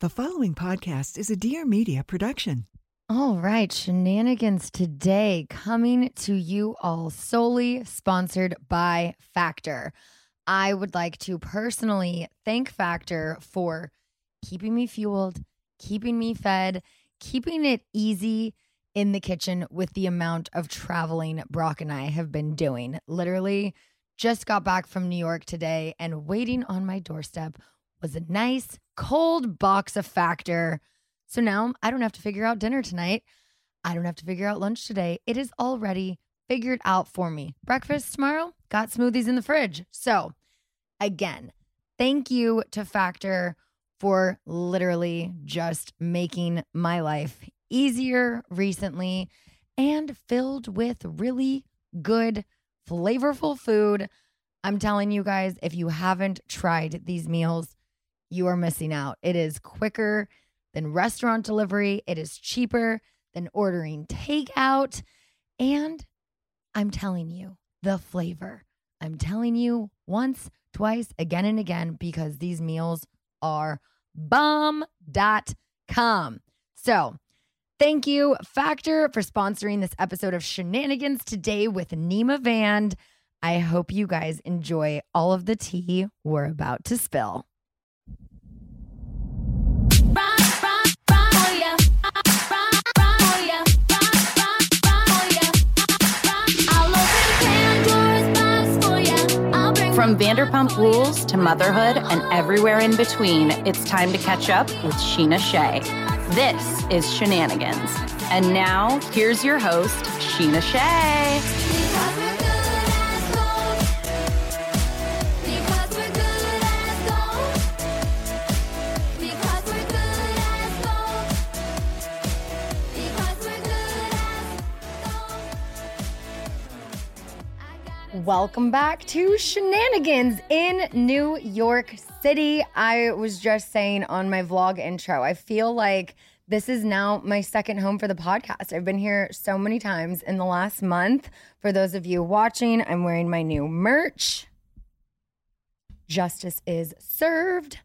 The following podcast is a Dear Media production. All right, Scheananigans today coming to you all solely sponsored by Factor. I would like to personally thank Factor for keeping me fueled, keeping me fed, keeping it easy in the kitchen with the amount of traveling Brock and I have been doing. Literally, just got back from New York today, and waiting on my doorstep was a nice cold box of Factor. So now I don't have to figure out dinner tonight. I don't have to figure out lunch today. It is already figured out for me. Breakfast tomorrow, got smoothies in the fridge. So, again, thank you to Factor for literally just making my life easier recently and filled with really good, flavorful food. I'm telling you guys, if you haven't tried these meals, you are missing out. It is quicker than restaurant delivery, it is cheaper than ordering takeout. And I'm telling you, the flavor. I'm telling you once, twice, again and again, because these meals are bomb.com. So, thank you, Factor, for sponsoring this episode of Scheananigans today with Nema Vand. I hope you guys enjoy all of the tea we're about to spill. From Vanderpump Rules to motherhood and everywhere in between, it's time to catch up with Scheana Shay. This is Scheananigans. And now, here's your host, Scheana Shay. Welcome back to Scheananigans in New York City. I was just saying on my vlog intro, I feel like this is now my second home for the podcast. I've been here so many times in the last month. For those of you watching, I'm wearing my new merch. Justice is served.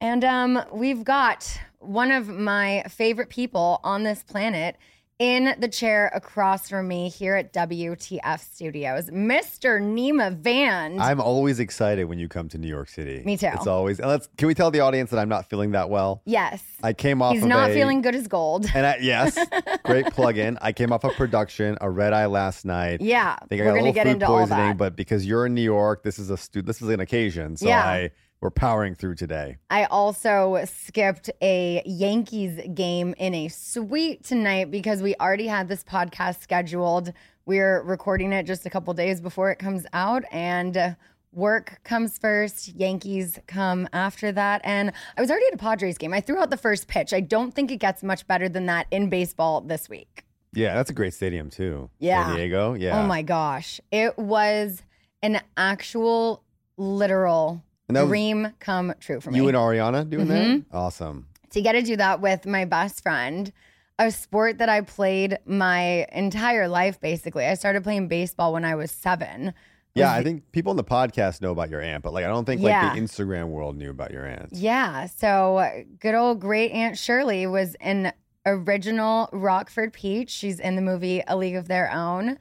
And um, we've got one of my favorite people on this planet in the chair across from me here at WTF Studios, Mr. Nema Vand. I'm always excited when you come to New York City. Me too. It's always. Let's. Can we tell the audience that I'm not feeling that well? yes. I came off. He's of not a- feeling good as gold. And I, yes, great plug-in. I came off a production, a red eye last night. Yeah, I think I got a little get food into all poisoning, that. but because you're in New York, this is a stu- this is an occasion. So Yeah. I we're powering through today. I also skipped a Yankees game in a suite tonight because we already had this podcast scheduled. We're recording it just a couple days before it comes out, and work comes first, Yankees come after that. And I was already at a Padres game. I threw out the first pitch. I don't think it gets much better than that in baseball this week. Yeah, that's a great stadium too. Yeah. San Diego. Yeah. Oh my gosh. It was an actual, literal And that was dream come true for me. you and Ariana doing that? Mm-hmm. Awesome. to get to do that with my best friend, a sport that I played my entire life basically. I started playing baseball when I was seven. Yeah, I think people in the podcast know about your aunt, but like I don't think Yeah. like the Instagram world knew about your aunt. Yeah. So good old great Aunt Shirley was an original Rockford Peach. She's in the movie A League of Their Own.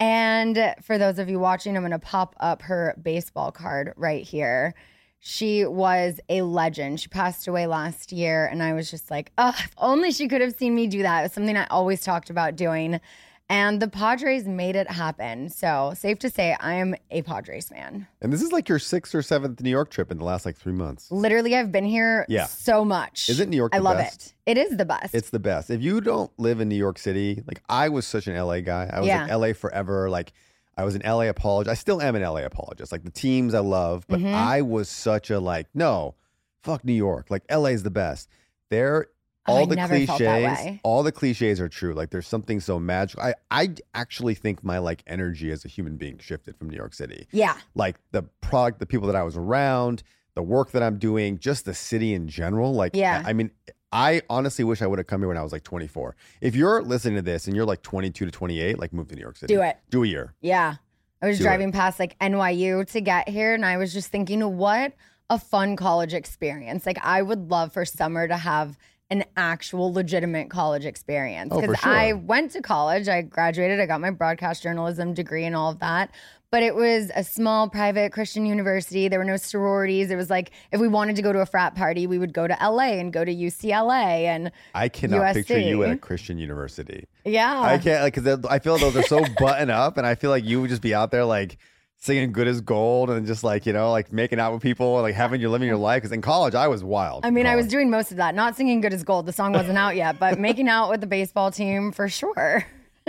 And for those of you watching, I'm going to pop up her baseball card right here. She was a legend. She passed away last year, and I was just like, oh, if only she could have seen me do that. It was something I always talked about doing. And the Padres made it happen. So, safe to say, I am a Padres fan. And this is like your sixth or seventh New York trip in the last like three months. Literally, I've been here Yeah. so much. Is it New York I love best? it. It is the best. It's the best. If you don't live in New York City, like I was such an LA guy. I was Yeah. like LA forever. Like I was an LA apologist. I still am an LA apologist. Like the teams I love, but Mhm. I was such a like, no, fuck New York. Like LA is the best. There all I the never felt that cliches, all the cliches are true. Like there's something so magical. I I actually think my like energy as a human being shifted from New York City yeah. like the product, the people that I was around, the work that I'm doing, just the city in general. Like, Yeah. I mean, I honestly wish I would have come here when I was like 24. If you're listening to this and you're like 22 to 28, like move to New York City. Do it. Do a year. Yeah. I was Do driving past like NYU to get here and I was just thinking, what a fun college experience. Like, I would love for summer to have an actual legitimate college experience. Oh, Because sure. I went to college, I graduated, I got my broadcast journalism degree and all of that. But it was a small private Christian university. There were no sororities. It was like if we wanted to go to a frat party, we would go to LA and go to UCLA. And I cannot picture you at a Christian university. yeah. I can't, like, because I feel those are so button up, and I feel like you would just be out there, like, singing good as gold and just like, you know, like making out with people, like having you living your life. Because in college, I was wild. I mean, I was doing most of that. Not singing "Good as Gold." The song wasn't out yet, but making out with the baseball team for sure.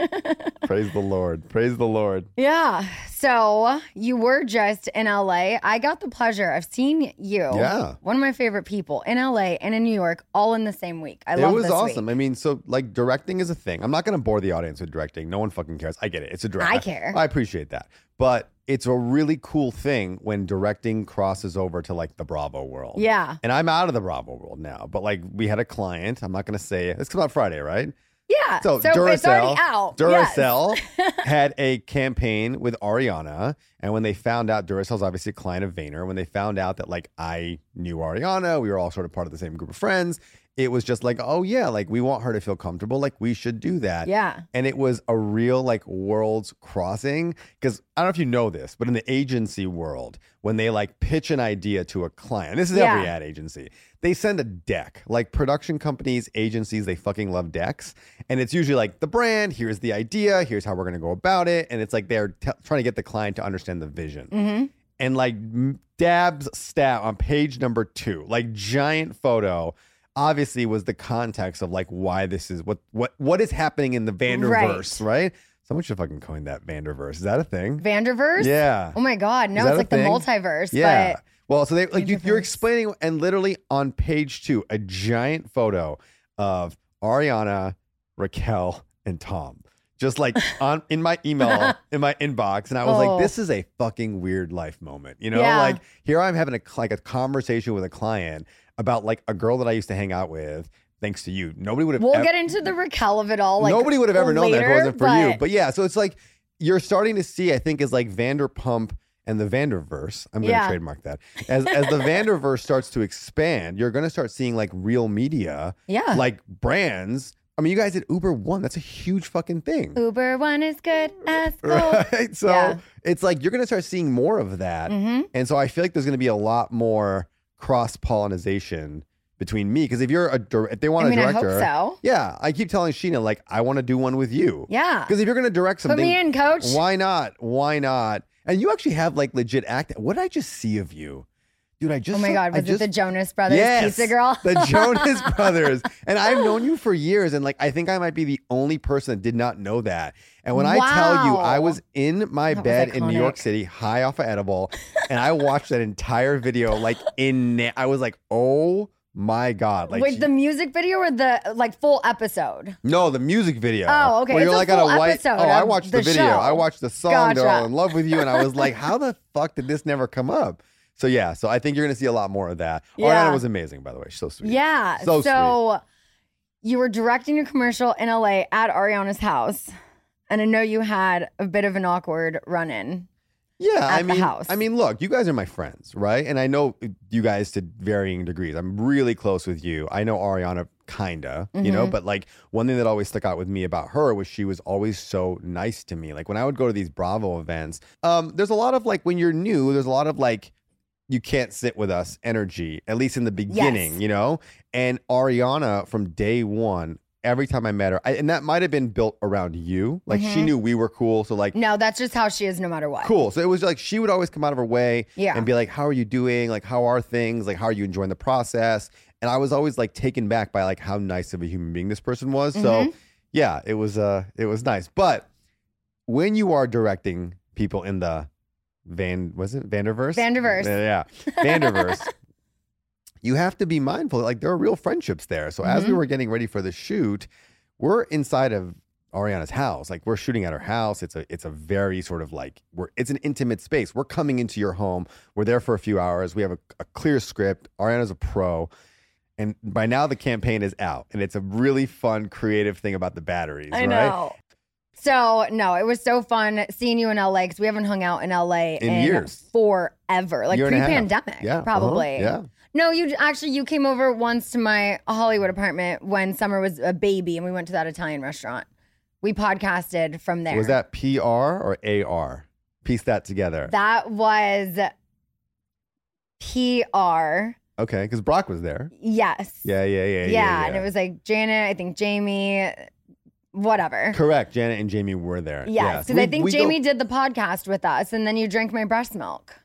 Praise the Lord. Praise the Lord. Yeah. So you were just in LA. I got the pleasure of seeing you. Yeah. One of my favorite people in LA and in New York, all in the same week. I it love It was awesome. week. I mean, so like directing is a thing. I'm not going to bore the audience with directing. No one fucking cares. I get it. It's a direct. I care. I appreciate that. But it's a really cool thing when directing crosses over to like the Bravo world. Yeah. And I'm out of the Bravo world now. But like we had a client. I'm not going to say it. This comes out Friday, right? Yeah. So, So, Duracell, it's already out. Yes. Duracell had a campaign with Ariana, and when they found out Duracell's obviously a client of Vayner, when they found out that like I knew Ariana, we were all sort of part of the same group of friends. It was just like, oh yeah, like we want her to feel comfortable, like we should do that. Yeah. And it was a real like worlds crossing because I don't know if you know this, but in the agency world, when they like pitch an idea to a client, this is every ad agency, they send a deck. Like production companies, agencies, they fucking love decks. And it's usually like the brand, here's the idea, here's how we're going to go about it. And it's like they're t- trying to get the client to understand the vision. Mm-hmm. And like Dab's stat on page number two, like giant photo. Obviously, was the context of like why this is what what what is happening in the Vanderverse, right? Someone should fucking coin that Vanderverse. Is that a thing? Vanderverse. Yeah. Oh my God. No, it's like the multiverse. Yeah. But well, so they like you, you're explaining, and literally on page two, a giant photo of Ariana, Raquel, and Tom, just like on in my email in my inbox, and I was Oh. like, this oh. is a fucking weird life moment, you know? Yeah. Like here I'm having a like a conversation with a client about like a girl that I used to hang out with. Thanks to you, nobody would have. we'll ev- get into the Raquel of it all. Like Nobody would have ever known that if it wasn't for you. But yeah, so it's like you're starting to see, I think, is like Vanderpump and the Vanderverse. I'm going to Yeah. trademark that. As as the Vanderverse starts to expand, you're going to start seeing like real media, Yeah. like brands. I mean, you guys did Uber One. That's a huge fucking thing. Uber one is good as gold. Right? So Yeah. it's like you're going to start seeing more of that. hmm And so I feel like there's going to be a lot more cross pollination between me. Because if you're a, if they want I mean, a I hope director, so. yeah, I keep telling Scheana, like, I want to do one with you. Yeah. Because if you're going to direct something, Put me in, coach. why not? Why not? And you actually have like legit acting. What did I just see of you? Dude, I just Oh my God. I Was just, it the Jonas Brothers yes, Pizza Girl? the Jonas Brothers. And I've known you for years. And like, I think I might be the only person that did not know that. And when I tell you, I was in my That bed in New York. City, high off of edible, and I watched that entire video like in, I was like, oh my God. Like, Wait, the music video or the like full episode? no, the music video. Oh, okay. Where you're a like on a white. Oh, I watched the, the video. show. I watched the song. They're all in love with you, and I was like, how the fuck did this never come up? So yeah, so I think you're gonna see a lot more of that. Yeah. Ariana was amazing, by the way. She's so sweet. Yeah. So So, you were directing a commercial in LA at Ariana's house. And I know you had a bit of an awkward run in. Yeah, I at the mean, house. I mean, look, you guys are my friends, right? And I know you guys to varying degrees. I'm really close with you. I know Ariana kinda, you know, Mhm. but like one thing that always stuck out with me about her was she was always so nice to me. Like when I would go to these Bravo events, um, there's a lot of like when you're new, there's a lot of like you can't sit with us energy, at least in the beginning, Yes. you know? And Ariana from day one, every time I met her, I, and that might have been built around you. Like Mm-hmm. she knew we were cool. So like No, that's just how she is no matter what. cool. So it was like she would always come out of her way Yeah. and be like, How are you doing? Like, how are things? Like, how are you enjoying the process? And I was always like taken back by like how nice of a human being this person was. Mm-hmm. So yeah, it was uh it was nice. But when you are directing people in the Van was it Vanderverse? Vanderverse. Yeah. yeah. Vanderverse. you have to be mindful. Like there are real friendships there. So as we Mhm. were getting ready for the shoot, we're inside of Ariana's house. Like we're shooting at her house. It's a it's a very sort of like we're it's an intimate space. We're coming into your home. We're there for a few hours. We have a, a clear script. Ariana's a pro. And by now the campaign is out. And it's a really fun, creative thing about the batteries. I right? know. So no, it was so fun seeing you in LA because we haven't hung out in LA In years. forever, like Year and a half. pre-pandemic, Yeah. uh-huh, probably. Yeah. No, you actually you came over once to my Hollywood apartment when Summer was a baby, and we went to that Italian restaurant. We podcasted from there. Was that PR or AR? Piece that together. That was PR. okay, because Brock was there. Yes. Yeah, yeah, yeah, yeah. Yeah, and it was like Janet, I think Jamie, whatever. correct. Janet and Jamie were there. Yes, because We- I think we go- Jamie did the podcast with us, and then you drank my breast milk.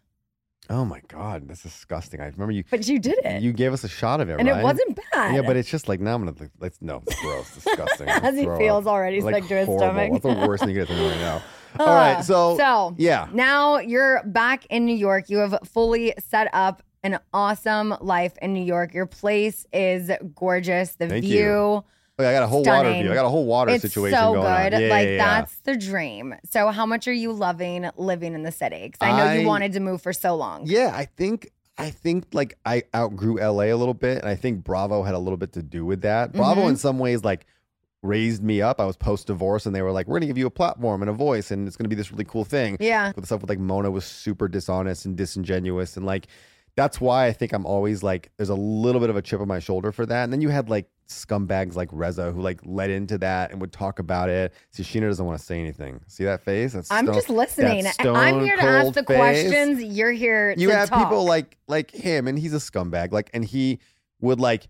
oh my god, that's disgusting. I remember you. But you did it, You gave us a shot of it, and right? it wasn't bad. Yeah, but it's just like now I'm gonna. Let's no, it's gross, disgusting. As he throw feels already Like, sick to his horrible. stomach. What's the worst thing you get to do right now? All Uh, right, so so yeah, now you're back in New York. You have fully set up an awesome life in New York. Your place is gorgeous. The Thank view. you. I got a whole water view. I got a whole water It's situation so going on. good. Yeah, like yeah, yeah. that's the dream. So how much are you loving living in the city? Because I know I- you wanted to move for so long. Yeah, I think I think like I outgrew LA a little bit, and I think Bravo had a little bit to do with that. Bravo, Mhm. in some ways, like raised me up. I was post divorce, and they were like, "We're gonna give you a platform and a voice, and it's gonna be this really cool thing." Yeah. But the stuff with like Mona was super dishonest and disingenuous, and like that's why I think I'm always like there's a little bit of a chip on my shoulder for that. And then you had like scumbags like Reza who like led into that and would talk about it. See, Scheana doesn't want to say anything. See that face? That's I'm stone- just listening. I'm here to ask the face. questions. You're here You have talk. people like like him, and he's a scumbag. Like, and he would like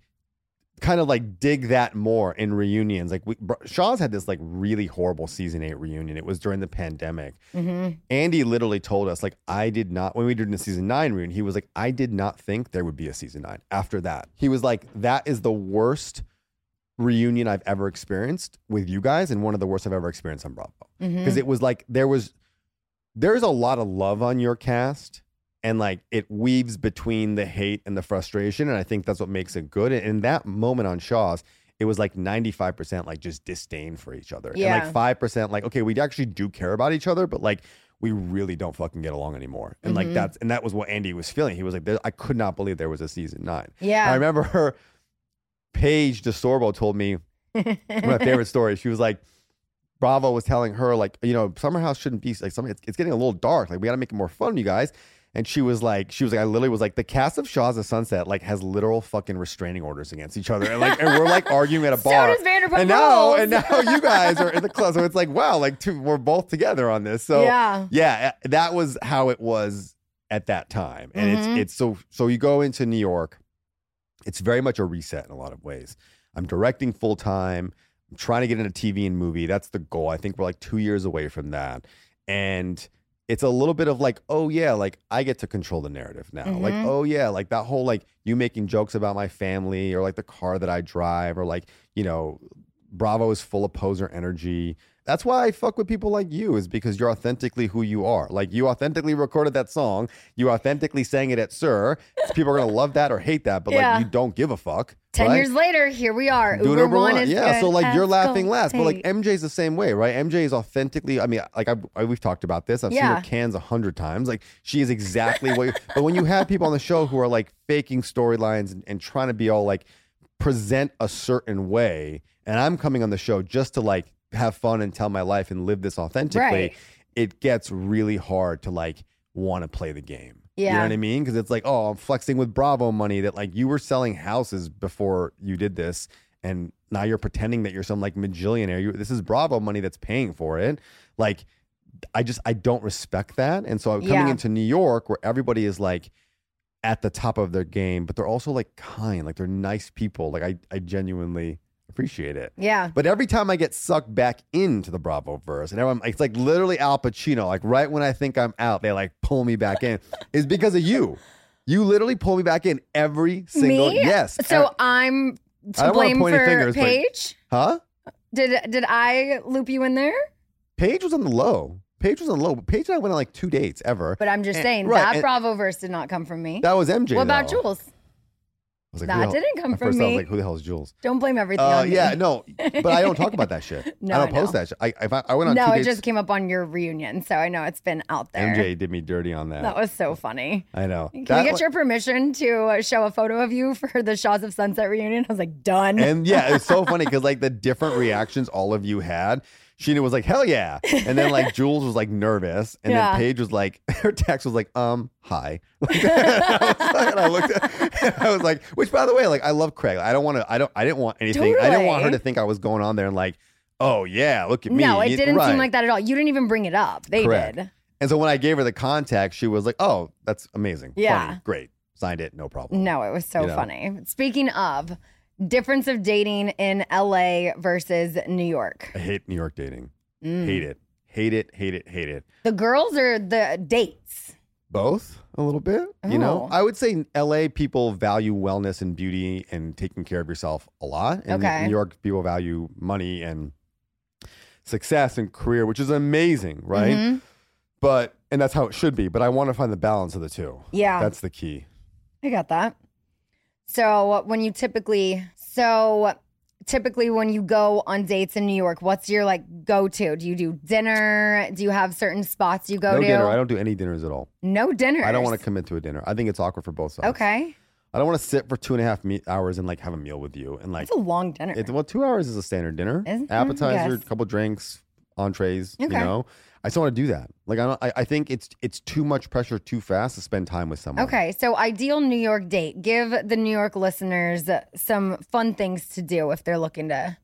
kind of like dig that more in reunions. Like, we, Shahs had this like really horrible season eight reunion. It was during the pandemic. Mhm. Andy literally told us like I did not when we did the season nine reunion. He was like I did not think there would be a season nine after that. He was like that is the worst reunion I've ever experienced with you guys, and one of the worst I've ever experienced on Bravo Mhm. because it was like there was there's a lot of love on your cast and like it weaves between the hate and the frustration and i think that's what makes it good and in that moment on Shahs it was like 95% like just disdain for each other Yeah. and like 5% like okay we actually do care about each other but like we really don't fucking get along anymore and like Mhm. that's and that was what andy was feeling he was like i could not believe there was a season nine Yeah. i remember her paige desorbo told me one of my favorite stories. She was like, Bravo was telling her, like, you know, Summer House shouldn't be like something. It's, it's getting a little dark. Like, we got to make it more fun, you guys. And she was like, she was like, I literally was like, the cast of Shahs of Sunset like has literal fucking restraining orders against each other, and like, and we're like arguing at a So bar. does and now, and now you guys are in the club, so it's like, wow, like two, we're both together on this. So Yeah. yeah, uh, that was how it was at that time, and Mhm. it's it's so so you go into New York, it's very much a reset in a lot of ways. I'm directing full time. I'm trying to get into TV and movie. That's the goal. I think we're like two years away from that, and it's a little bit of like, oh yeah, like I get to control the narrative now. Like, Mhm. oh yeah, like that whole like you making jokes about my family or like the car that I drive or like you know, Bravo is full of poser energy. That's why I fuck with people like you, is because you're authentically who you are. Like you authentically recorded that song, you authentically sang it at SUR. People are gonna love that or hate that, but Yeah. like you don't give a fuck. Ten right? years later, here we are. Doing Uber Uber one yeah. So good like you're laughing last, but like. MJ's the same way, right? MJ is authentically. I mean, like I, I we've talked about this. I've seen her cans a hundred times. Like she is exactly what. but when you have people on the show who are like faking storylines and, and trying to be all like present a certain way, and I'm coming on the show just to like have fun and tell my life and live this authentically, Right. it gets really hard to like want to play the game. Yeah. You know what I mean? Because it's like, oh, I'm flexing with Bravo money that like you were selling houses before you did this. And now you're pretending that you're some like magillionaire. You, this is Bravo money that's paying for it. Like, I just, I don't respect that. And so I'm coming Yeah. into New York where everybody is like, at the top of their game, but they're also like kind, like they're nice people. Like I, I genuinely appreciate it. Yeah. But every time I get sucked back into the Bravo verse, and everyone, it's like literally Al Pacino. Like right when I think I'm out, they like pull me back in. is because of you. You literally pull me back in every single. Me? Yes. So And- I'm I to blame point for fingers, but- huh? Did did I loop you in there? Paige was on the low. Paige was on the low. Paige and I went on like two dates ever. But I'm just And- saying right, that Bravo verse did not come from me. That was MJ. what about though. Jules? Was like, That who the hell- didn't come from first I was me. like, who the hell is Jules? Don't blame everything Uh, on me. yeah, no, but I don't talk about that shit. No, I don't post that shit. I, if I, I went on no, it dates. just came up on your reunion, so I know it's been out there. MJ did me dirty on that. That was so funny. I know. Can That we get your permission to uh, show a photo of you for the Shahs of Sunset reunion? I was like, done. And yeah, it's so funny because like the different reactions all of you had. Sheena was like, "Hell yeah!" And then like Jules was like nervous, and Yeah. then Paige was like, her text was like, "Um, hi." and I looked, at, and I was like, which by the way, like I love Craig. I don't want to. I don't. I didn't want anything. I didn't want her Totally. to think I was going on there and like, oh yeah, look at me. no, it You- didn't right. seem like that at all. You didn't even bring it up. They Correct. did. And so when I gave her the contact, she was like, "Oh, that's amazing. Yeah. Funny. great, signed it, no problem." No, it was so You know? funny. Speaking of difference of dating in LA versus New York, I hate New York dating. Mm. Hate it. Hate it. Hate it. Hate it. the girls or the dates? Both a little bit. You know, Oh. I would say LA people value wellness and beauty and taking care of yourself a lot. And Okay. New York people value money and success and career, which is amazing, right? Mhm. But and that's how it should be. But I want to find the balance of the two. Yeah. That's the key. I got that. So when you typically, so typically when you go on dates in New York, what's your like go to? Do you do dinner? Do you have certain spots you go to? no to? dinner. I don't do any dinners at all. no dinner. I don't want to commit to a dinner. I think it's awkward for both sides. Okay, I don't want to sit for two and a half me- hours and like have a meal with you and like it's a long dinner. It's well, two hours is a standard dinner. Is- mm, Appetizer, yes. couple drinks, entrees. You know, I still want to do that. Like I don't. I, I think it's it's too much pressure too fast to spend time with someone. Okay, so ideal New York date. Give the New York listeners some fun things to do if they're looking to.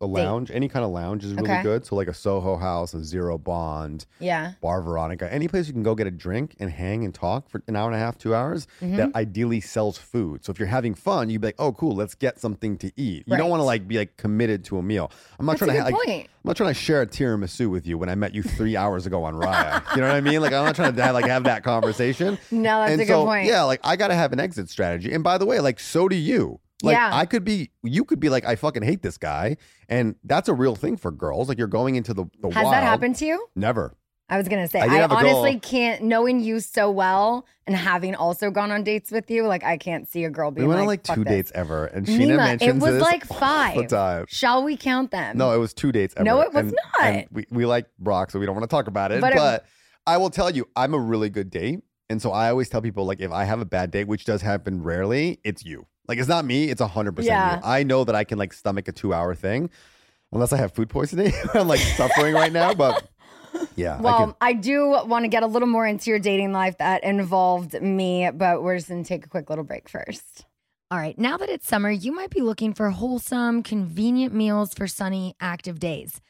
A lounge, any kind of lounge is really Okay. good. So like a Soho House, a Zero Bond, Yeah. Bar Veronica, any place you can go get a drink and hang and talk for an hour and a half, two hours. Mm-hmm. That ideally sells food. So if you're having fun, you'd be like, oh cool, let's get something to eat. You don't Right. want to like be like committed to a meal. I'm not That's a trying to good like, point. I'm not trying to share a tiramisu with you when I met you three hours ago on Raya. You know what I mean? Like I'm not trying to have, like have that conversation. No, that's and a good so, point. Yeah, like I gotta have an exit strategy. And by the way, like so do you. Like Yeah. I could be, you could be like, I fucking hate this guy, and that's a real thing for girls. Like you're going into the the Has wild. that happened to you? Never. I was gonna say, I I, a girl- honestly can't. Knowing you so well and having also gone on dates with you, like I can't see a girl We being went like, on like two this." dates ever, and Scheana Nema, mentions it was like five. Shall we count them? No, it was two dates ever. No, it was And- not. and we, we like Brock, so we don't want to talk about it. But But, it- I will tell you, I'm a really good date. And so I always tell people, like, if I have a bad date, which does happen rarely, it's you. Like, it's not me, it's a 100% Yeah. you. I know that I can, like, stomach a two hour thing, unless I have food poisoning. I'm, like, suffering right now. But yeah. Well, can, I, do want to get a little more into your dating life that involved me, but we're just gonna take a quick little break first. All right, now that it's summer, you might be looking for wholesome, convenient meals for sunny, active days.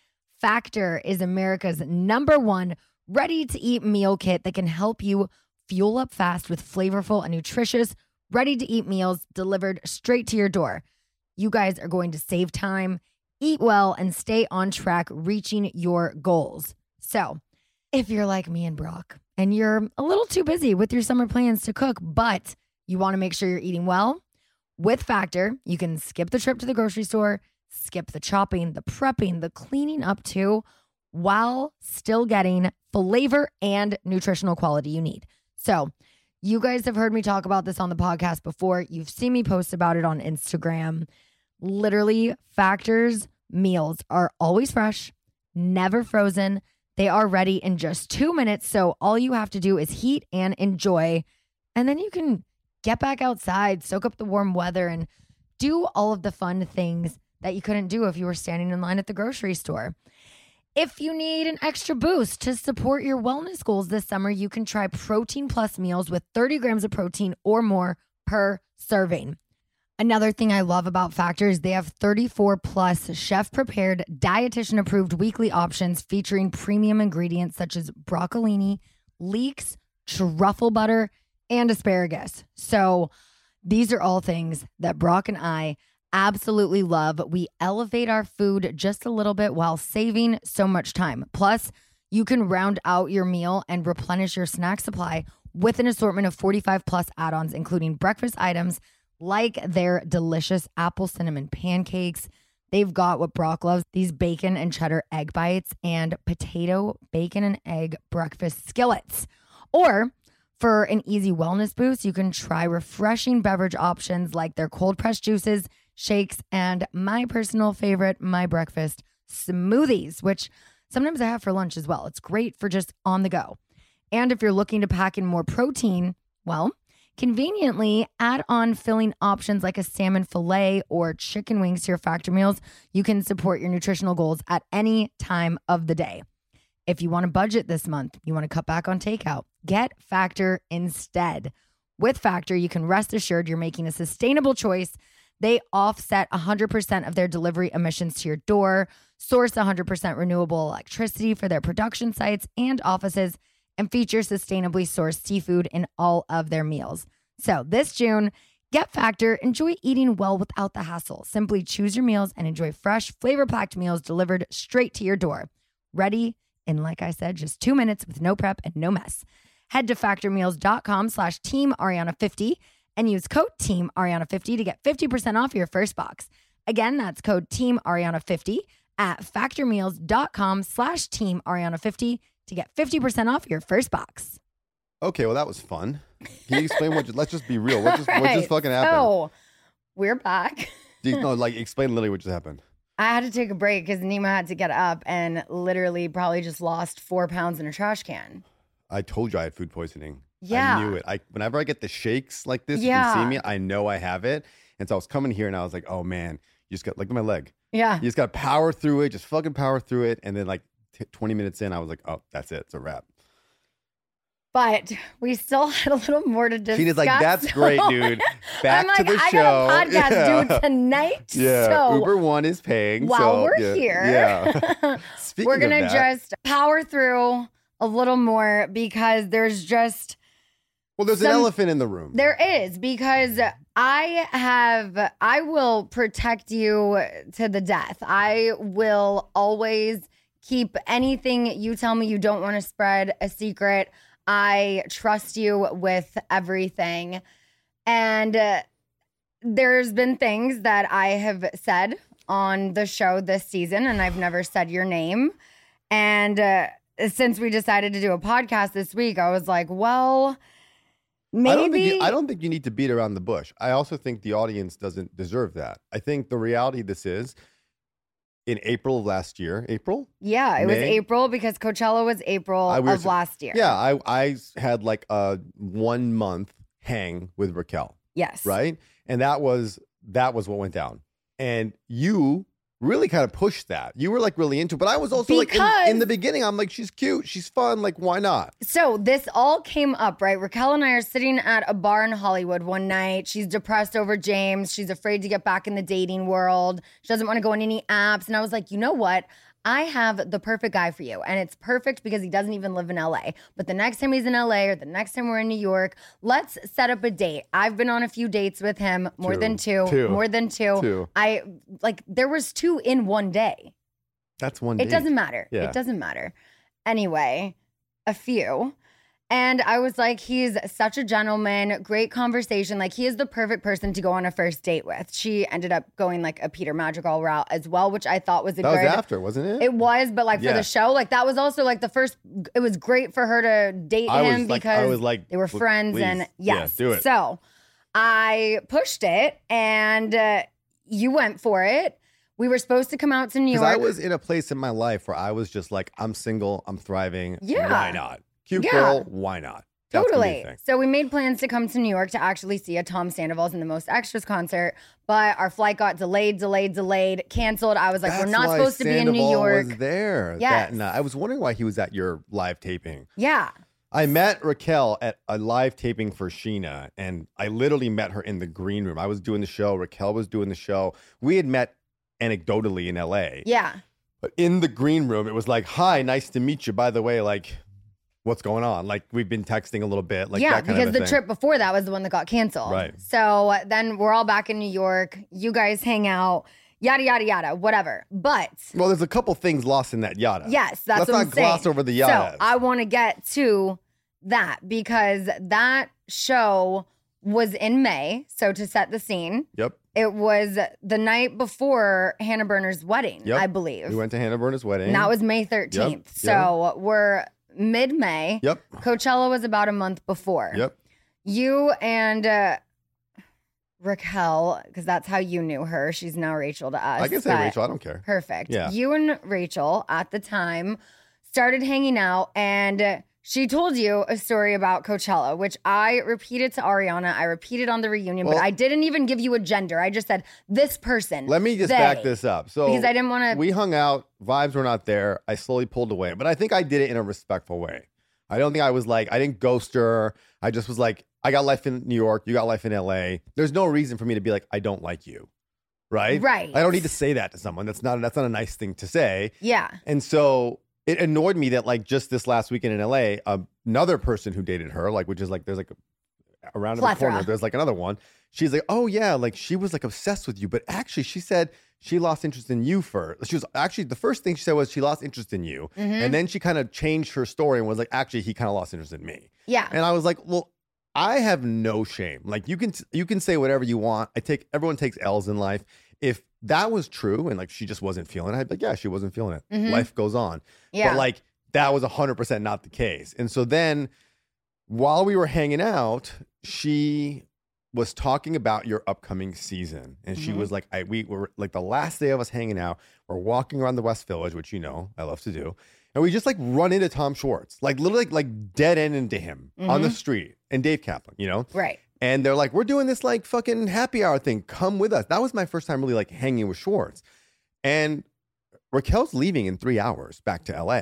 Factor is America's number one ready to eat meal kit that can help you fuel up fast with flavorful and nutritious, ready to eat meals delivered straight to your door. You guys are going to save time, eat well, and stay on track reaching your goals. So, if you're like me and Brock and you're a little too busy with your summer plans to cook, but you want to make sure you're eating well, with Factor, you can skip the trip to the grocery store, skip the chopping, the prepping, the cleaning up too, while still getting flavor and nutritional quality you need. So, you guys have heard me talk about this on the podcast before. You've seen me post about it on Instagram. Literally, Factor's meals are always fresh, never frozen. They are ready in just two minutes. So, all you have to do is heat and enjoy. And then you can get back outside, soak up the warm weather, and do all of the fun things that you couldn't do if you were standing in line at the grocery store. If you need an extra boost to support your wellness goals this summer, you can try Protein Plus meals with 30 grams of protein or more per serving. Another thing I love about Factor is they have 34 plus chef prepared, dietitian approved weekly options featuring premium ingredients such as broccolini, leeks, truffle butter, and asparagus. So these are all things that Brock and I absolutely love. We elevate our food just a little bit while saving so much time. Plus, you can round out your meal and replenish your snack supply with an assortment of 45 plus add ons, including breakfast items like their delicious apple cinnamon pancakes. They've got what Brock loves these bacon and cheddar egg bites and potato, bacon, and egg breakfast skillets. Or for an easy wellness boost, you can try refreshing beverage options like their cold pressed juices, shakes, and my personal favorite, my breakfast smoothies, which sometimes I have for lunch as well. It's great for just on the go. And if you're looking to pack in more protein, well, conveniently add on filling options like a salmon fillet or chicken wings to your factor meals. You can support your nutritional goals at any time of the day. If you want to budget this month, you want to cut back on takeout, get Factor instead. With Factor, you can rest assured you're making a sustainable choice. They offset 100% of their delivery emissions to your door, source 100% renewable electricity for their production sites and offices, and feature sustainably sourced seafood in all of their meals. So this June, get Factor, enjoy eating well without the hassle. Simply choose your meals and enjoy fresh, flavor packed meals delivered straight to your door. Ready in, like I said, just two minutes with no prep and no mess. Head to factormeals.com slash team Ariana50 and use code team Ariana50 to get 50% off your first box. Again, that's code team Ariana50 at factormeals.com slash team Ariana50 to get 50% off your first box. Okay, well that was fun. Can you explain what? Let's just be real. What just what just fucking happened? So we're back. Do you, no, like explain literally what just happened. I had to take a break because Nema had to get up and literally probably just lost four pounds in a trash can. I told you I had food poisoning. Yeah. I knew it. I whenever I get the shakes like this, you can see me. I know I have it, and so I was coming here and I was like, oh man, you just got like my leg. Yeah. You just got to power through it. Just fucking power through it, and then like t- twenty minutes in, I was like, oh, that's it. It's a wrap. But we still had a little more to discuss. Gina's like, that's great, dude. Back I'm like, to the I show. got a podcast Yeah. due tonight. Yeah, So Uber One is paying. while so, we're yeah, here, yeah. Speaking we're gonna just power through a little more because there's just well, there's an elephant in the room. There is because I have I will protect you to the death. I will always keep anything you tell me you don't want to spread a secret. I trust you with everything. And uh, there's been things that I have said on the show this season and I've never said your name. And uh, since we decided to do a podcast this week, I was like, well, Maybe I don't, think you, I don't think you need to beat around the bush. I also think the audience doesn't deserve that. I think the reality of this is in April of last year, April? Yeah, it was April because Coachella was April I- we of last year. Yeah, I, I had like a one month hang with Raquel, Yes. right? And that was that was what went down. And you really kind of pushed that. You were like really into it. But I was also like in, in the beginning, I'm like, she's cute, she's fun, like, why not? So this all came up, right? Raquel and I are sitting at a bar in Hollywood one night. She's depressed over James. She's afraid to get back in the dating world. She doesn't want to go on any apps. And I was like, you know what? I have the perfect guy for you. And it's perfect because he doesn't even live in LA. But the next time he's in LA or the next time we're in New York, let's set up a date. I've been on a few dates with him, more Two. than two, Two. more than two. Two. I like there was two in one day. That's one It date. doesn't matter. Yeah. It doesn't matter. Anyway, a few. And I was like, he's such a gentleman, great conversation. Like, he is the perfect person to go on a first date with. She ended up going like a Peter Madrigal route as well, which I thought was a That was after, wasn't it? It was, but like for Yeah. the show, like that was also like the first. It was great for her to date I was him like- because I was like, they were "Pl- friends, and please. Yeah, yes, do it. So I pushed it, and uh, you went for it. We were supposed to come out to New Because York. I was in a place in my life where I was just like, I'm single, I'm thriving. Yeah. Why not? Cute Yeah. girl, why not? That's gonna be a Totally. So we made plans to come to New York to actually see a Tom Sandoval's in the Most Extras concert, but our flight got delayed, delayed, delayed, canceled. I was like, That's we're not supposed to be in New York. Was there night. I was wondering why he was at your live taping. Yeah. I met Raquel at a live taping for Sheena, and I literally met her in the green room. I was doing the show. Raquel was doing the show. We had met anecdotally in LA. Yeah. But in the green room, it was like, "Hi, nice to meet you." By the way, like, what's going on? Like we've been texting a little bit, like yeah, that kind because the thing. trip before that was the one that got canceled. Right. So then we're all back in New York. You guys hang out, yada yada yada, whatever. But Well, there's a couple things lost in that yada. yes, that's Let's what not I'm saying. gloss over the yada. So. I want to get to that because that show was in May. So to set the scene, Yep. it was the night before Hannah Berner's wedding, Yep. I believe. We went to Hannah Berner's wedding. and that was May 13th. So we're mid May. Yep. Coachella was about a month before. Yep. You and uh, Raquel, because that's how you knew her. She's now Rachel to us. I can say but- Rachel. I don't care. Perfect. Yeah. You and Rachel at the time started hanging out, and she told you a story about Coachella, which I repeated to Ariana. I repeated on the reunion, Well- but I didn't even give you a gender. I just said this person. Let me just they. back this up. So Because I didn't wanna- We hung out. Vibes were not there. I slowly pulled away, but I think I did it in a respectful way. I don't think I was like I didn't ghost her. I just was like I got life in New York. You got life in L.A. There's no reason for me to be like I don't like you, right? Right. I don't need to say that to someone. That's not that's not a nice thing to say. Yeah. And so it annoyed me that like just this last weekend in LA, another person who dated her, like which is like there's like a, around the corner, there's like another one. She's like, oh yeah, like she was like obsessed with you, but actually she said she lost interest in you first. She was actually the first thing she said was she lost interest in you, Mm-hmm. and then she kind of changed her story and was like, actually he kind of lost interest in me. Yeah. And I was like, well, I have no shame. Like you can you can say whatever you want. I take everyone takes L's in life. If that was true and like she just wasn't feeling it, I'd be like, yeah, she wasn't feeling it. Mhm. Life goes on. Yeah. But like that was 100% not the case. And so then while we were hanging out, she was talking about your upcoming season. And she Mhm. was like, I we were like the last day of us hanging out, we're walking around the West Village, which you know I love to do. And we just like run into Tom Schwartz, like literally like, like dead end into him on the Mhm. street and Dave Kaplan, you know? right. And they're like, we're doing this like fucking happy hour thing. Come with us. That was my first time really like hanging with Schwartz. And Raquel's leaving in three hours back to LA.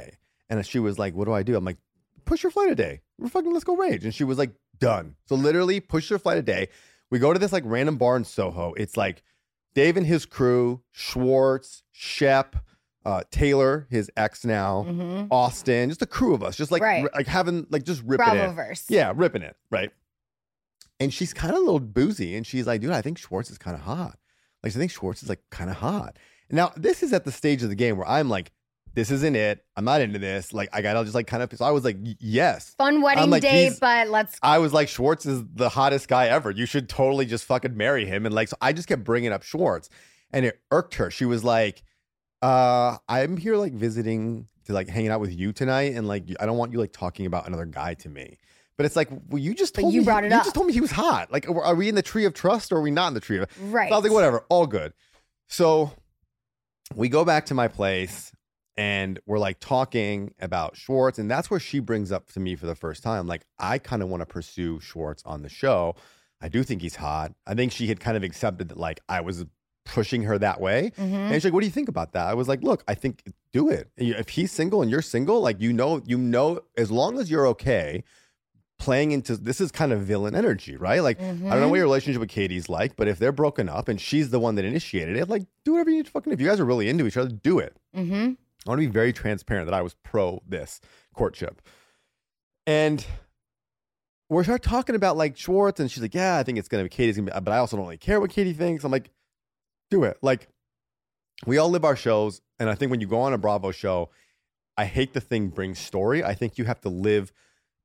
And she was like, what do I do? I'm like, push your flight a day. We're fucking, let's go rage. And she was like, done. So literally push your flight a day. We go to this like random bar in Soho. It's like Dave and his crew, Schwartz, Shep, uh, Taylor, his ex now, hmm Austin, just a crew of us, just like Right. like having like just ripping it. Bravoverse. Yeah, ripping it, right? And she's kind of a little boozy, and she's like, dude, I think Schwartz is kind of hot. Like, I think Schwartz is like kind of hot. Now, this is at the stage of the game where I'm like, this isn't it. I'm not into this. Like, I gotta just like kind of. So I was like, yes. Fun wedding like, day, but let's. I was like, Schwartz is the hottest guy ever. You should totally just fucking marry him. And like, so I just kept bringing up Schwartz, and it irked her. She was like, uh, I'm here like visiting to like hanging out with you tonight, and like, I don't want you like talking about another guy to me. But it's like, well, you just But told you me brought it you up. just told me he was hot. Like, are we in the tree of trust or are we not in the tree of? Right. So I was like, whatever, all good. So we go back to my place and we're like talking about Schwartz. And that's where she brings up to me for the first time. Like, I kind of want to pursue Schwartz on the show. I do think he's hot. I think she had kind of accepted that, like, I was pushing her that way. Mhm. And she's like, "What do you think about that?" I was like, "Look, I think do it. If he's single and you're single, like you know, you know, as long as you're okay playing into this is kind of villain energy, right? Like I don't know what your relationship with Katie's like, but if they're broken up and she's the one that initiated it, like do whatever you need to fucking. If you guys are really into each other, do it. Mhm. I want to be very transparent that I was pro this courtship. And we start talking about like Schwartz, and she's like, "Yeah, I think it's gonna be Katie's gonna be," but I also don't really care what Katie thinks. I'm like, "Do it!" Like, we all live our shows, and I think when you go on a Bravo show, I hate the thing brings story. I think you have to live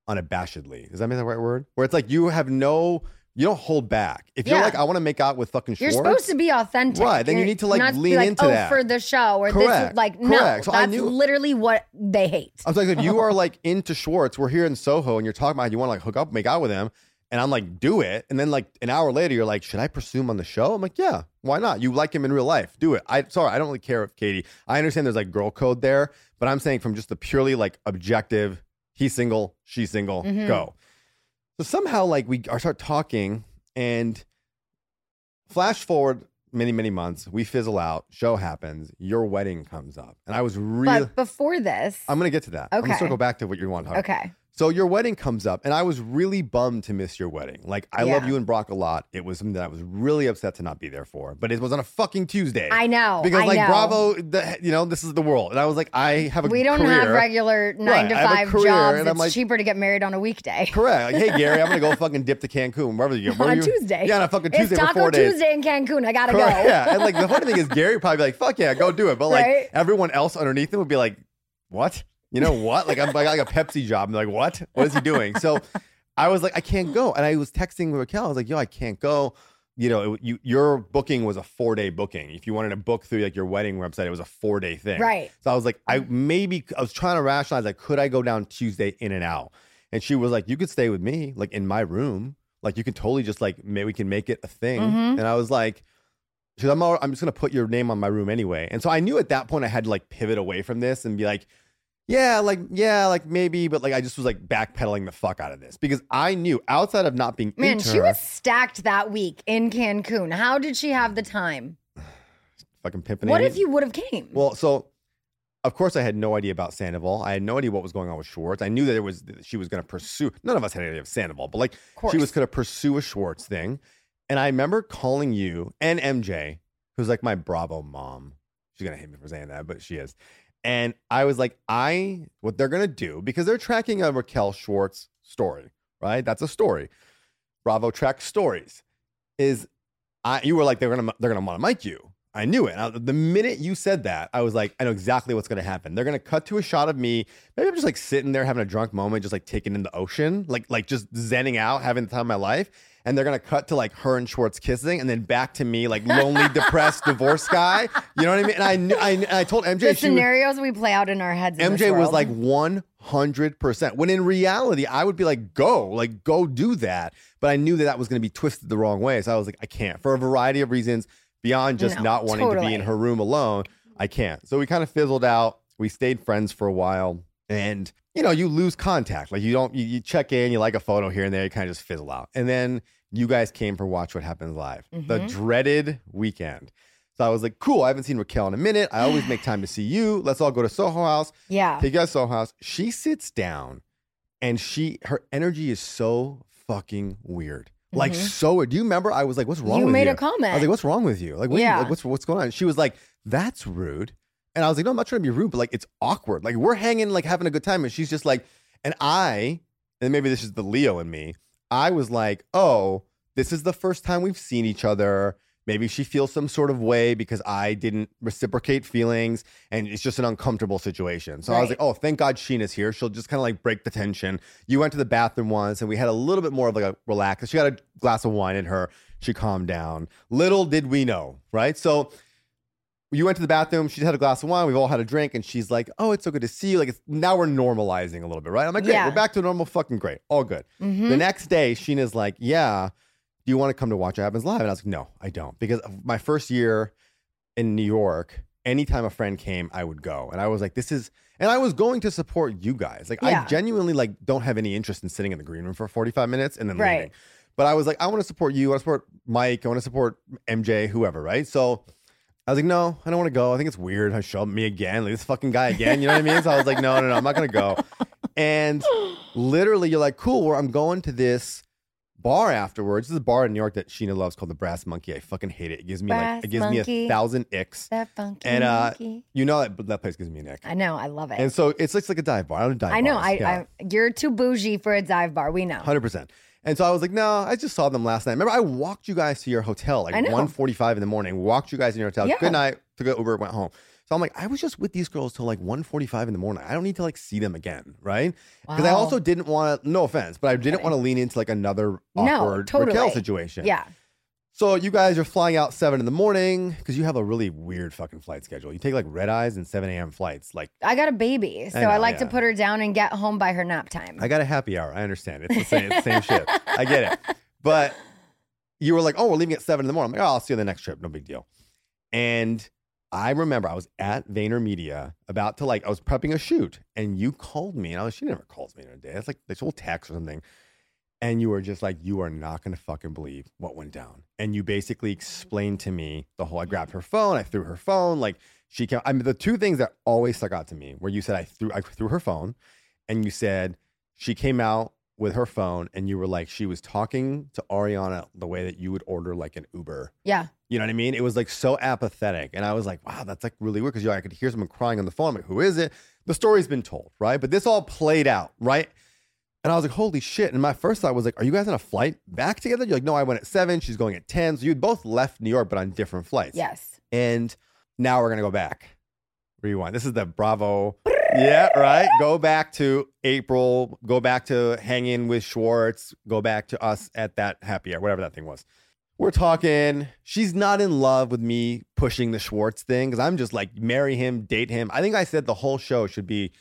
unabashedly. Does that mean the right word? Where it's like you have no, you don't hold back. If you're like, I want to make out with fucking You're supposed to be authentic. Right, then you You're need to, like, lean be like, into oh, that. for the show or this Correct, is like no. correct. So that's knew- literally what they hate. I was like, if you are like into Schwartz, we're here in Soho, and you're talking about you want to like hook up, make out with him, and I'm like, do it. And then like an hour later, you're like, should I pursue him on the show? I'm like, yeah, why not? You like him in real life, do it. I sorry, I don't really care if Katie. I understand there's like girl code there, but I'm saying from just the purely like objective, he's single, she's single, Mhm. go. So somehow like we are start talking, and flash forward many many months, we fizzle out. Show happens, your wedding comes up, and I was really. But before this, I'm gonna get to that. I'm gonna circle back to what you want to talk. okay, So your wedding comes up, and I was really bummed to miss your wedding. Like I love you and Brock a lot. It was something that I was really upset to not be there for. But it was on a fucking Tuesday. I know. because I like know. Bravo, the, you know, this is the world, and I was like, I have a We don't career. have regular nine to have a five career, jobs. and It's like- cheaper to get married on a weekday. Correct. Like, hey Gary, I'm gonna go fucking dip to Cancun, wherever you go. Where on you- Tuesday. Yeah, on a fucking it's Tuesday for Taco four days. Tuesday in Cancun. I gotta Correct. go. Yeah, and like the funny thing is, Gary would probably be like, "Fuck yeah, go do it," but like Right? everyone else underneath him would be like, "What? You know what? Like I'm I got like a Pepsi job." I'm like, "What? What is he doing?" So I was like, "I can't go," and I was texting Raquel. I was like, "Yo, I can't go." You know, it, you your booking was a four day booking. If you wanted to book through like your wedding website, it was a four day thing. Right. So I was like, I maybe I was trying to rationalize like, could I go down Tuesday in and out? And she was like, you could stay with me, like in my room. Like you could totally just like maybe we can make it a thing. Mhm. And I was like, she's I'm all, I'm just gonna put your name on my room anyway. And so I knew at that point I had to like pivot away from this and be like, yeah, like yeah, like maybe, but like I just was like backpedaling the fuck out of this because I knew outside of not being Man, into she her, was stacked that week in Cancun. How did she have the time? fucking pimping. What if you would have came? Well, so of course I had no idea about Sandoval. I had no idea what was going on with Schwartz. I knew that it was that she was going to pursue. None of us had any idea of Sandoval, but like she was going to pursue a Schwartz thing. And I remember calling you and MJ, who's like my Bravo mom. She's gonna hate me for saying that, but she is. And I was like, I what they're gonna do because they're tracking a Raquel Schwartz story, right? That's a story. Bravo tracks stories. Is I you were like they're gonna they're gonna want to mic you. I knew it. I- the minute you said that, I was like, I know exactly what's gonna happen. They're gonna cut to a shot of me. Maybe I'm just like sitting there having a drunk moment, just like taking in the ocean, like like just zenning out, having the time of my life. And they're gonna cut to like her and Schwartz kissing, and then back to me, like lonely, depressed, divorced guy. You know what I mean? And I knew, I, I told MJ, the was- scenarios we play out in our heads. MJ was like 100%. When in reality, I would be like, go, like, go do that. But I knew that that was to be twisted the wrong way. So I was like, I can't for a variety of reasons beyond just No, not wanting to be in her room alone. I can't. So we kind of fizzled out. We stayed friends for a while. And, you know, you lose contact. Like, you don't, you, you check in, you like a photo here and there, you kind of just fizzle out. And then you guys came for Watch What Happens Live, the Mhm. dreaded weekend. So I was like, cool, I haven't seen Raquel in a minute. I always make time to see you. Let's all go to Soho House. yeah. Take you guys Soho House. She sits down and she her energy is so fucking weird. Like Mhm. so. Do you remember I was like, what's wrong You with made you? a comment. I was like, what's wrong with you? Like, what Yeah. you, like what's what's going on? She was like, that's rude. And I was like, no, I'm not trying to be rude, but like it's awkward. Like we're hanging, like having a good time. And she's just like, and I, and maybe this is the Leo in me, I was like, oh, this is the first time we've seen each other. Maybe she feels some sort of way because I didn't reciprocate feelings and it's just an uncomfortable situation. So I was like, oh, thank God Scheana's here. She'll just kind of like break the tension. You went to the bathroom once and we had a little bit more of like a relax. She got a glass of wine in her. She calmed down. Little did we know, right? So you went to the bathroom. She had a glass of wine. We've all had a drink, and she's like, "Oh, it's so good to see you." Like, it's, now we're normalizing a little bit, right? I'm like, "Great, Yeah. we're back to normal. Fucking great, all good." Mhm. The next day, Scheana's like, "Yeah, do you want to come to Watch What Happens Live?" And I was like, "No, I don't," because my first year in New York, anytime a friend came, I would go, and I was like, "This is," and I was going to support you guys. Like, I genuinely like don't have any interest in sitting in the green room for 45 minutes and then Right. leaving. But I was like, I want to support you. I want to support Mike. I want to support MJ, whoever, right? So I was like, no, I don't want to go. I think it's weird. I show up me again, like this fucking guy again. You know what I mean? So I was like, no, no, no, I'm not gonna go. And literally, you're like, cool. Well, I'm going to this bar afterwards. This is a bar in New York that Scheana loves called the Brass Monkey. I fucking hate it. It gives me like it gives me Monkey. a thousand icks. That funky. And, uh, monkey. You know that that place gives me an ick. I know. I love it. And so it's like, it's like a dive bar. I don't dive I know. I. I. You're too bougie for a dive bar. We know. Hundred percent. And so I was like, no, I just saw them last night. Remember, I walked you guys to your hotel like I 1.45 in the morning. Walked you guys in your hotel. Yeah. Good night. Took an Uber, went home. So I'm like, I was just with these girls till like 1.45 in the morning. I don't need to like see them again, right? Because I also didn't want to. No offense, but I didn't want to lean into like another No, awkward totally. Raquel situation. Yeah. So you guys are flying out seven in the morning because you have a really weird fucking flight schedule. You take like red eyes and 7 a.m. flights. Like I got a baby, so I, know, like to put her down and get home by her nap time. I got a happy hour. I understand. It's the same, it's the same shit. I get it. But you were like, oh, we're leaving at seven in the morning. I'm like, oh, I'll see you on the next trip. No big deal. And I remember I was at VaynerMedia about to like, I was prepping a shoot and you called me and I was, she never calls me in a day. It's like this whole text or something. And you were just like, you are not going to fucking believe what went down. And you basically explained to me the whole, I grabbed her phone, I threw her phone. Like she came, I mean, the two things that always stuck out to me where you said I threw, I threw her phone and you said, she came out with her phone and you were like, she was talking to Ariana the way that you would order like an Uber. Yeah. You know what I mean? It was like so apathetic. And I was like, wow, that's like really weird because you know, I could hear someone crying on the phone. I'm like, who is it? The story's been told, right? But this all played out, right? And I was like, holy shit. And my first thought was like, are you guys on a flight back together? You're like, no, I went at seven. She's going at 10. So you both left New York, but on different flights. Yes. And now we're going to go back. Rewind. This is the Bravo. Yeah, right. Go back to April. Go back to hanging with Schwartz. Go back to us at that happy hour, whatever that thing was. We're talking. She's not in love with me pushing the Schwartz thing because I'm just like, marry him, date him. I think I said the whole show should be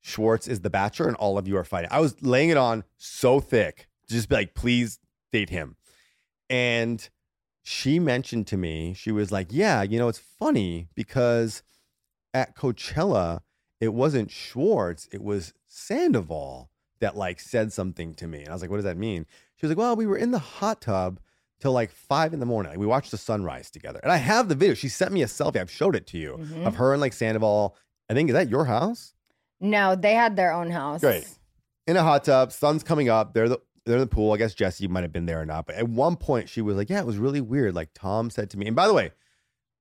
Schwartz is the bachelor and all of you are fighting. I was laying it on so thick. Just be like, please date him. And she mentioned to me, she was like, Yeah, you know, it's funny because at Coachella, it wasn't Schwartz, it was Sandoval that like said something to me. And I was like, What does that mean? She was like, Well, we were in the hot tub till like five in the morning. Like, we watched the sunrise together. And I have the video. She sent me a selfie. I've showed it to you Mhm. of her and like Sandoval. I think, is that your house? No, they had their own house. Great. in a hot tub. Sun's coming up. They're the they're in the pool. I guess Jesse might have been there or not. But at one point, she was like, "Yeah, it was really weird." Like Tom said to me. And by the way,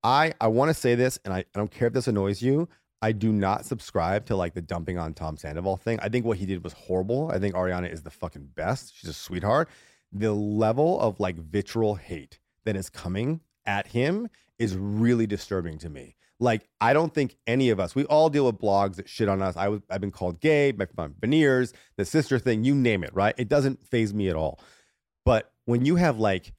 I I want to say this, and I, I don't care if this annoys you. I do not subscribe to like the dumping on Tom Sandoval thing. I think what he did was horrible. I think Ariana is the fucking best. She's a sweetheart. The level of like vitriol hate that is coming at him is really disturbing to me. Like, I don't think any of us, we all deal with blogs that shit on us. I was, I've been called gay, my, my veneers, the sister thing, you name it, right? It doesn't phase me at all. But when you have like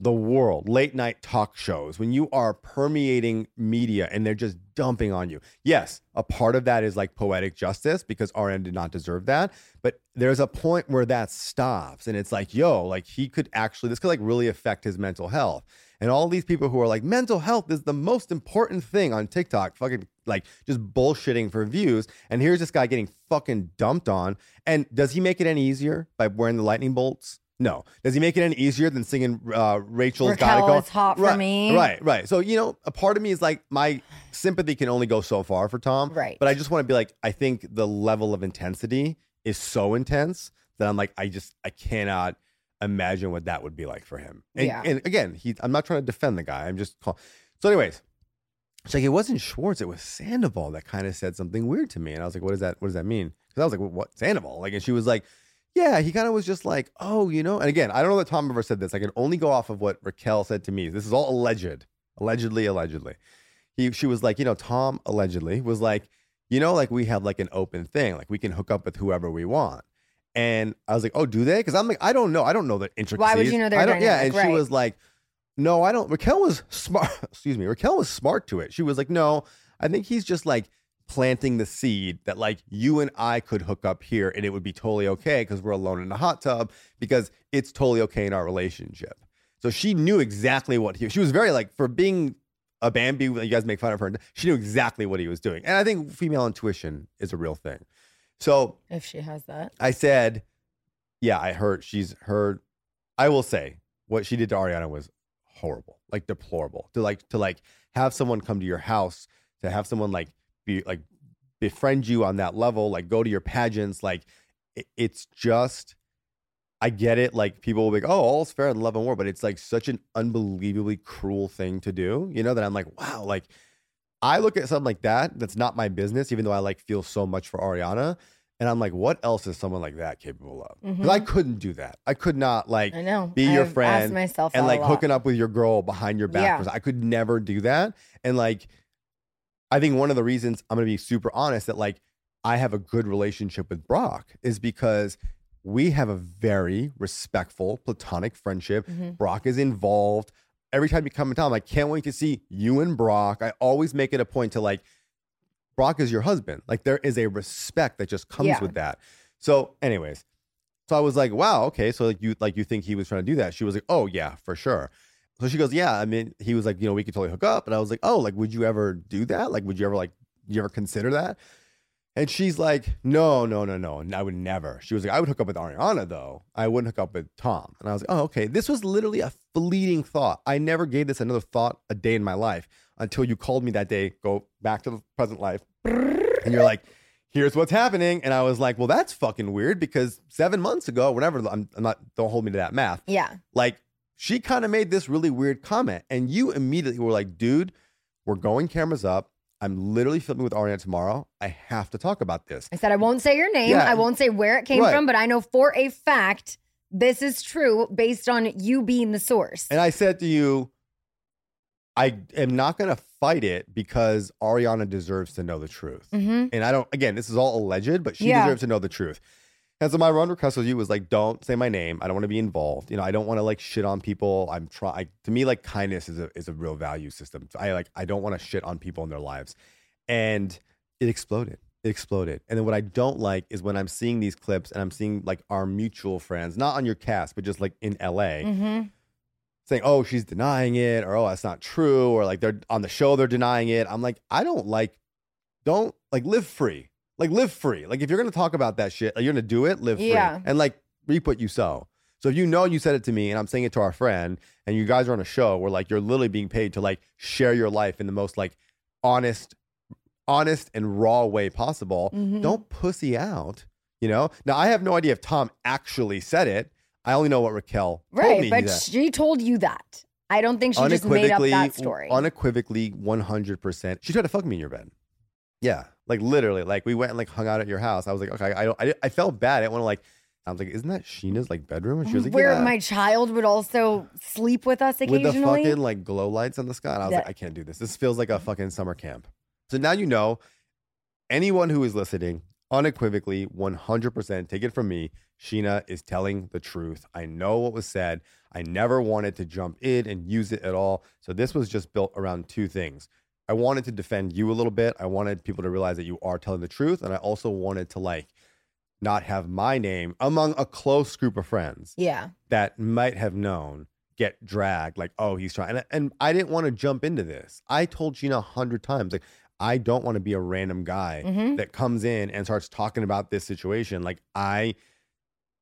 the world, late night talk shows, when you are permeating media and they're just dumping on you, yes, a part of that is like poetic justice because RN did not deserve that. But there's a point where that stops and it's like, yo, like he could actually, this could like really affect his mental health. And all these people who are like, mental health is the most important thing on TikTok, fucking like just bullshitting for views. And here's this guy getting fucking dumped on. And does he make it any easier by wearing the lightning bolts? No. Does he make it any easier than singing uh, Rachel's Raquel Gotta Go? is hot for me. Right, right. So, you know, a part of me is like, my sympathy can only go so far for Tom. Right. But I just want to be like, I think the level of intensity is so intense that I'm like, I just, I cannot imagine what that would be like for him. And, Yeah. and again, he, I'm not trying to defend the guy. I'm just call. So, anyways, it's like it wasn't Schwartz, it was Sandoval that kind of said something weird to me, and I was like, "What does that? What does that mean?" Because I was like, well, "What Sandoval?" Like, and she was like, "Yeah." He kind of was just like, "Oh, you know." And again, I don't know that Tom ever said this. I can only go off of what Raquel said to me. This is all alleged, allegedly, allegedly. He, she was like, you know, Tom allegedly was like, you know, like we have like an open thing, like we can hook up with whoever we want. And I was like, oh, do they? Because I'm like, I don't know. I don't know the intricacies. Why would you know their I don't, Yeah, dynamic? and she was like, no, I don't. Raquel was smart. Excuse me. Raquel was smart to it. She was like, no, I think he's just like planting the seed that like you and I could hook up here and it would be totally okay because we're alone in the hot tub because it's totally okay in our relationship. So she knew exactly what he. She was very like for being a Bambi. You guys make fun of her. She knew exactly what he was doing, and I think female intuition is a real thing. So If she has that. I said, yeah, I heard she's heard. I will say what she did to Ariana was horrible, like deplorable. To like to like have someone come to your house, to have someone like be like befriend you on that level, like go to your pageants, like it, it's just. I get it. Like people will be like, oh, all's fair in love and war, but it's like such an unbelievably cruel thing to do. You know that I'm like, wow, like I look at something like that. That's not my business, even though I like feel so much for Ariana. And I'm like, what else is someone like that capable of? Because I couldn't do that. I could not like Mm-hmm. I know. be your I've asked friend myself and like hooking up with your girl behind your back. Yeah. I could never do that. And like, I think one of the reasons I'm gonna be super honest that like I have a good relationship with Brock is because we have a very respectful platonic friendship. Mm-hmm. Brock is involved. Every time you come in town, like, can't wait to see you and Brock. I always make it a point to like, Brock is your husband. Like there is a respect that just comes Yeah. with that. So, anyways, so I was like, wow, okay. So like you like you think he was trying to do that? She was like, oh yeah, for sure. So she goes, yeah. I mean, he was like, you know, we could totally hook up. And I was like, oh, like, would you ever do that? Like, would you ever like, you ever consider that? And she's like, no, no, no, no. I would never. She was like, I would hook up with Ariana though. I wouldn't hook up with Tom. And I was like, oh, okay. This was literally a fleeting thought. I never gave this another thought a day in my life until you called me that day. Go back to the present life. And you're like, here's what's happening. And I was like, well, that's fucking weird because seven months ago, whatever, I'm, I'm not, don't hold me to that math. Yeah. Like she kind of made this really weird comment. And you immediately were like, dude, we're going cameras up. I'm literally filming with Ariana tomorrow. I have to talk about this. I said, I won't say your name. Yeah. I won't say where it came Right. from, but I know for a fact this is true based on you being the source. And I said to you, I am not going to fight it because Ariana deserves to know the truth. Mhm. And I don't, again, this is all alleged, but she Yeah. deserves to know the truth. And so my run request with you was like, don't say my name. I don't want to be involved. You know, I don't want to like shit on people. I'm trying, to me, like kindness is a, is a real value system. I like, I don't want to shit on people in their lives. And it exploded. It exploded. And then what I don't like is when I'm seeing these clips and I'm seeing like our mutual friends, not on your cast, but just like in LA, Mhm. saying, "Oh, she's denying it," or "Oh, that's not true," or like they're on the show they're denying it. I'm like, I don't like, don't like live free, like live free. Like if you're gonna talk about that shit, like, you're gonna do it, live free, Yeah. and like reap what you sow. So if you know you said it to me, and I'm saying it to our friend, and you guys are on a show where like you're literally being paid to like share your life in the most like honest, honest and raw way possible, Mhm. don't pussy out. You know. Now I have no idea if Tom actually said it. I only know what Raquel told Right. But she told you that. I don't think she just made up that story. Unequivocally, one hundred percent. She tried to fuck me in your bed. Yeah, like literally, like we went and like hung out at your house. I was like, okay, I don't, I, I felt bad. I didn't want to like. I was like, isn't that Scheana's like bedroom? And she was like, Where yeah. my child would also sleep with us occasionally. with the fucking like glow lights on the sky. And I was That- like, I can't do this. This feels like a fucking summer camp. So now you know. Anyone who is listening, unequivocally, one hundred percent, take it from me. Scheana is telling the truth. I know what was said. I never wanted to jump in and use it at all. So this was just built around two things. I wanted to defend you a little bit. I wanted people to realize that you are telling the truth. And I also wanted to like not have my name among a close group of friends yeah. that might have known get dragged like oh he's trying and, and i didn't want to jump into this i told gina a hundred times like i don't want to be a random guy Mhm. that comes in and starts talking about this situation like i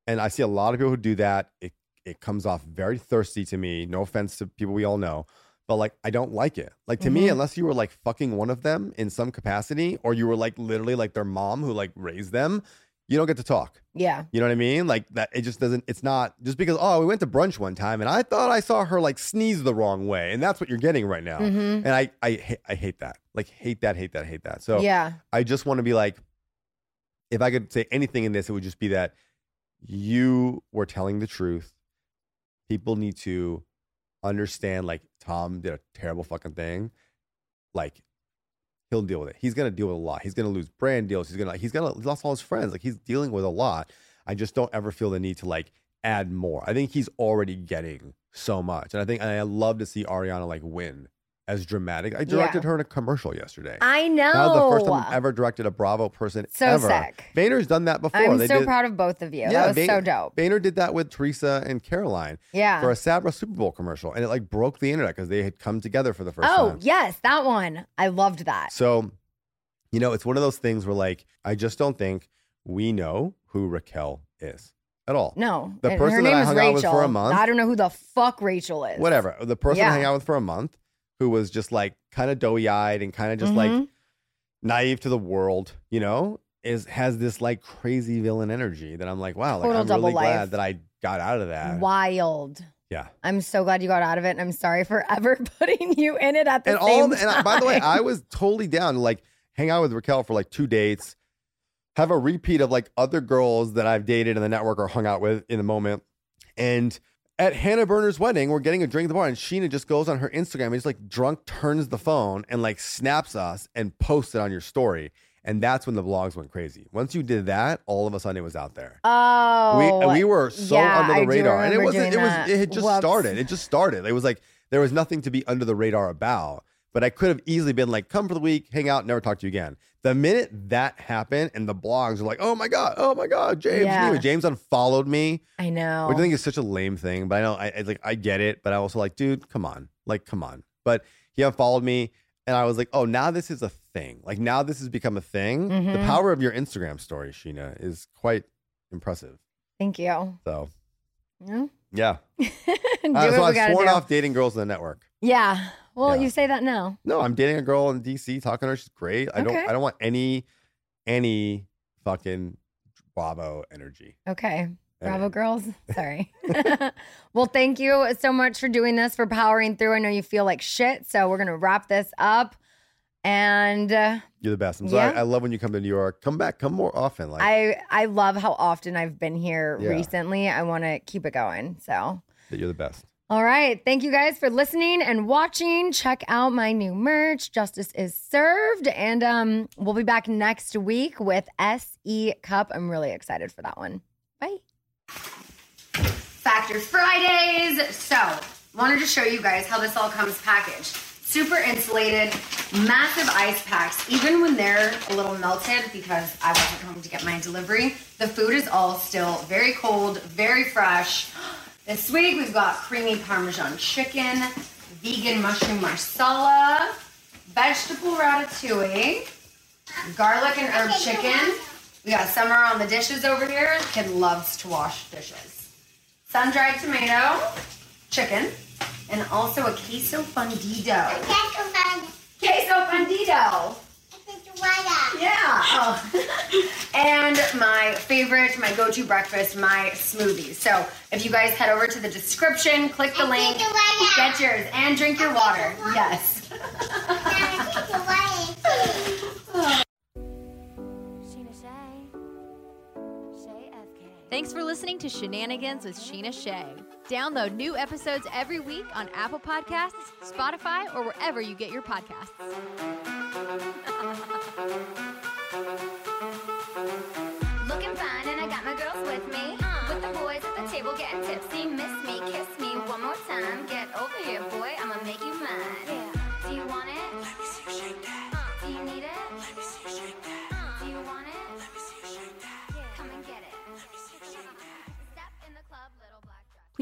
and i see a lot of people who do that it it comes off very thirsty to me no offense to people we all know but like i don't like it like to me Mhm. unless you were like fucking one of them in some capacity or you were like literally like their mom who like raised them you don't get to talk Yeah. you know what I mean? Like that it just doesn't it's not just because oh, we went to brunch one time and I thought I saw her like sneeze the wrong way and that's what you're getting right now. Mhm. And I I I hate that. Like hate that, hate that, hate that. So yeah. I just want to be like if I could say anything in this it would just be that you were telling the truth. People need to understand like Tom did a terrible fucking thing. Like he'll deal with it. He's gonna deal with a lot. He's gonna lose brand deals. He's gonna he's gonna he lost all his friends. Like he's dealing with a lot. I just don't ever feel the need to like add more. I think he's already getting so much, and I think and I love to see Ariana like win as dramatic. I directed Yeah. her in a commercial yesterday. I know. That was the first time I've ever directed a Bravo person So ever. sick. Vayner's done that before. I'm They so did- proud of both of you. Yeah, that was Vayner- so dope. Vayner did that with Teresa and Caroline Yeah. for a Sabra Super Bowl commercial, and it like broke the internet because they had come together for the first oh, time. Oh, yes, that one. I loved that. So, you know, it's one of those things where like I just don't think we know who Raquel is at all. No. The person her that name I hung Rachel. out with for a month- I don't know who the fuck Rachel is. Whatever. The person Yeah. I hang out with for a month who was just like kind of doughy eyed and kind of just like Mhm. naive to the world, you know, is has this like crazy villain energy that I'm like, wow, like Total I'm really glad life. that I got out of that. Wild. Yeah. I'm so glad you got out of it, and I'm sorry for ever putting you in it at the and same all time. and by the way, I was totally down to like hang out with Raquel for like two dates, have a repeat of like other girls that I've dated in the network or hung out with in the moment. And at Hannah Berner's wedding, we're getting a drink at the bar, and Scheana just goes on her Instagram and just like drunk turns the phone and like snaps us and posts it on your story. And that's when the vlogs went crazy. Once you did that, all of a sudden it was out there. oh, we we were so yeah, under the I radar, and it wasn't. It was. It had just Whoops. started. It just started. It was like there was nothing to be under the radar about. But I could have easily been like, come for the week, hang out, never talk to you again. The minute that happened, and the blogs were like, oh my god, oh my god, James, Yeah. Neiman. James unfollowed me, I know. which I think is such a lame thing. But I know, I, I like, I get it. But I also like, dude, come on, like, come on. But he unfollowed me, and I was like, oh, now this is a thing. Like now this has become a thing. The Mhm. power of your Instagram story, Scheana, is quite impressive. Thank you. So Yeah. yeah. do Uh, so I've sworn do. off dating girls in the network. Yeah. Well, Yeah. you say that now. No, I'm dating a girl in DC, talking to her. She's great. I don't. Okay. I don't want any any fucking Bravo energy. Okay. Bravo girls. Sorry. well, thank you so much for doing this, for powering through. I know you feel like shit. So we're going to wrap this up. And uh, You're the best. I'm sorry. Yeah. I love when you come to New York. Come back. Come more often. Like I, I love how often I've been here Yeah. recently. I want to keep it going. So. that you're the best. All right. Thank you guys for listening and watching. Check out my new merch. Justice is served. And um, we'll be back next week with SE Cupp. I'm really excited for that one. Bye. Factor Fridays. So, wanted to show you guys how this all comes packaged. Super insulated, massive ice packs. Even when they're a little melted because I wasn't home to get my delivery, the food is all still very cold, very fresh. This week we've got creamy Parmesan chicken, vegan mushroom marsala, vegetable ratatouille, garlic and herb chicken. We got summer on the dishes over here. Kid loves to wash dishes. Sun-dried tomato, chicken, and also a queso fundido. Queso fundido. Yeah. Oh. and my favorite, my go-to breakfast, my smoothies. So if you guys head over to the description, click the link, get yours, and drink your water. Yes. Thanks for listening to Scheananigans with Scheana Shay. Download new episodes every week on Apple Podcasts, Spotify, or wherever you get your podcasts. Looking fine, and I got my girls with me. Uh-huh. With the boys at the table getting tipsy. Miss me, kiss me one more time. Get over here, boy, I'ma make you mine. Do you want it? Let me see you shake that. Uh, do you need it? Let me see you shake that. Uh, do you want it?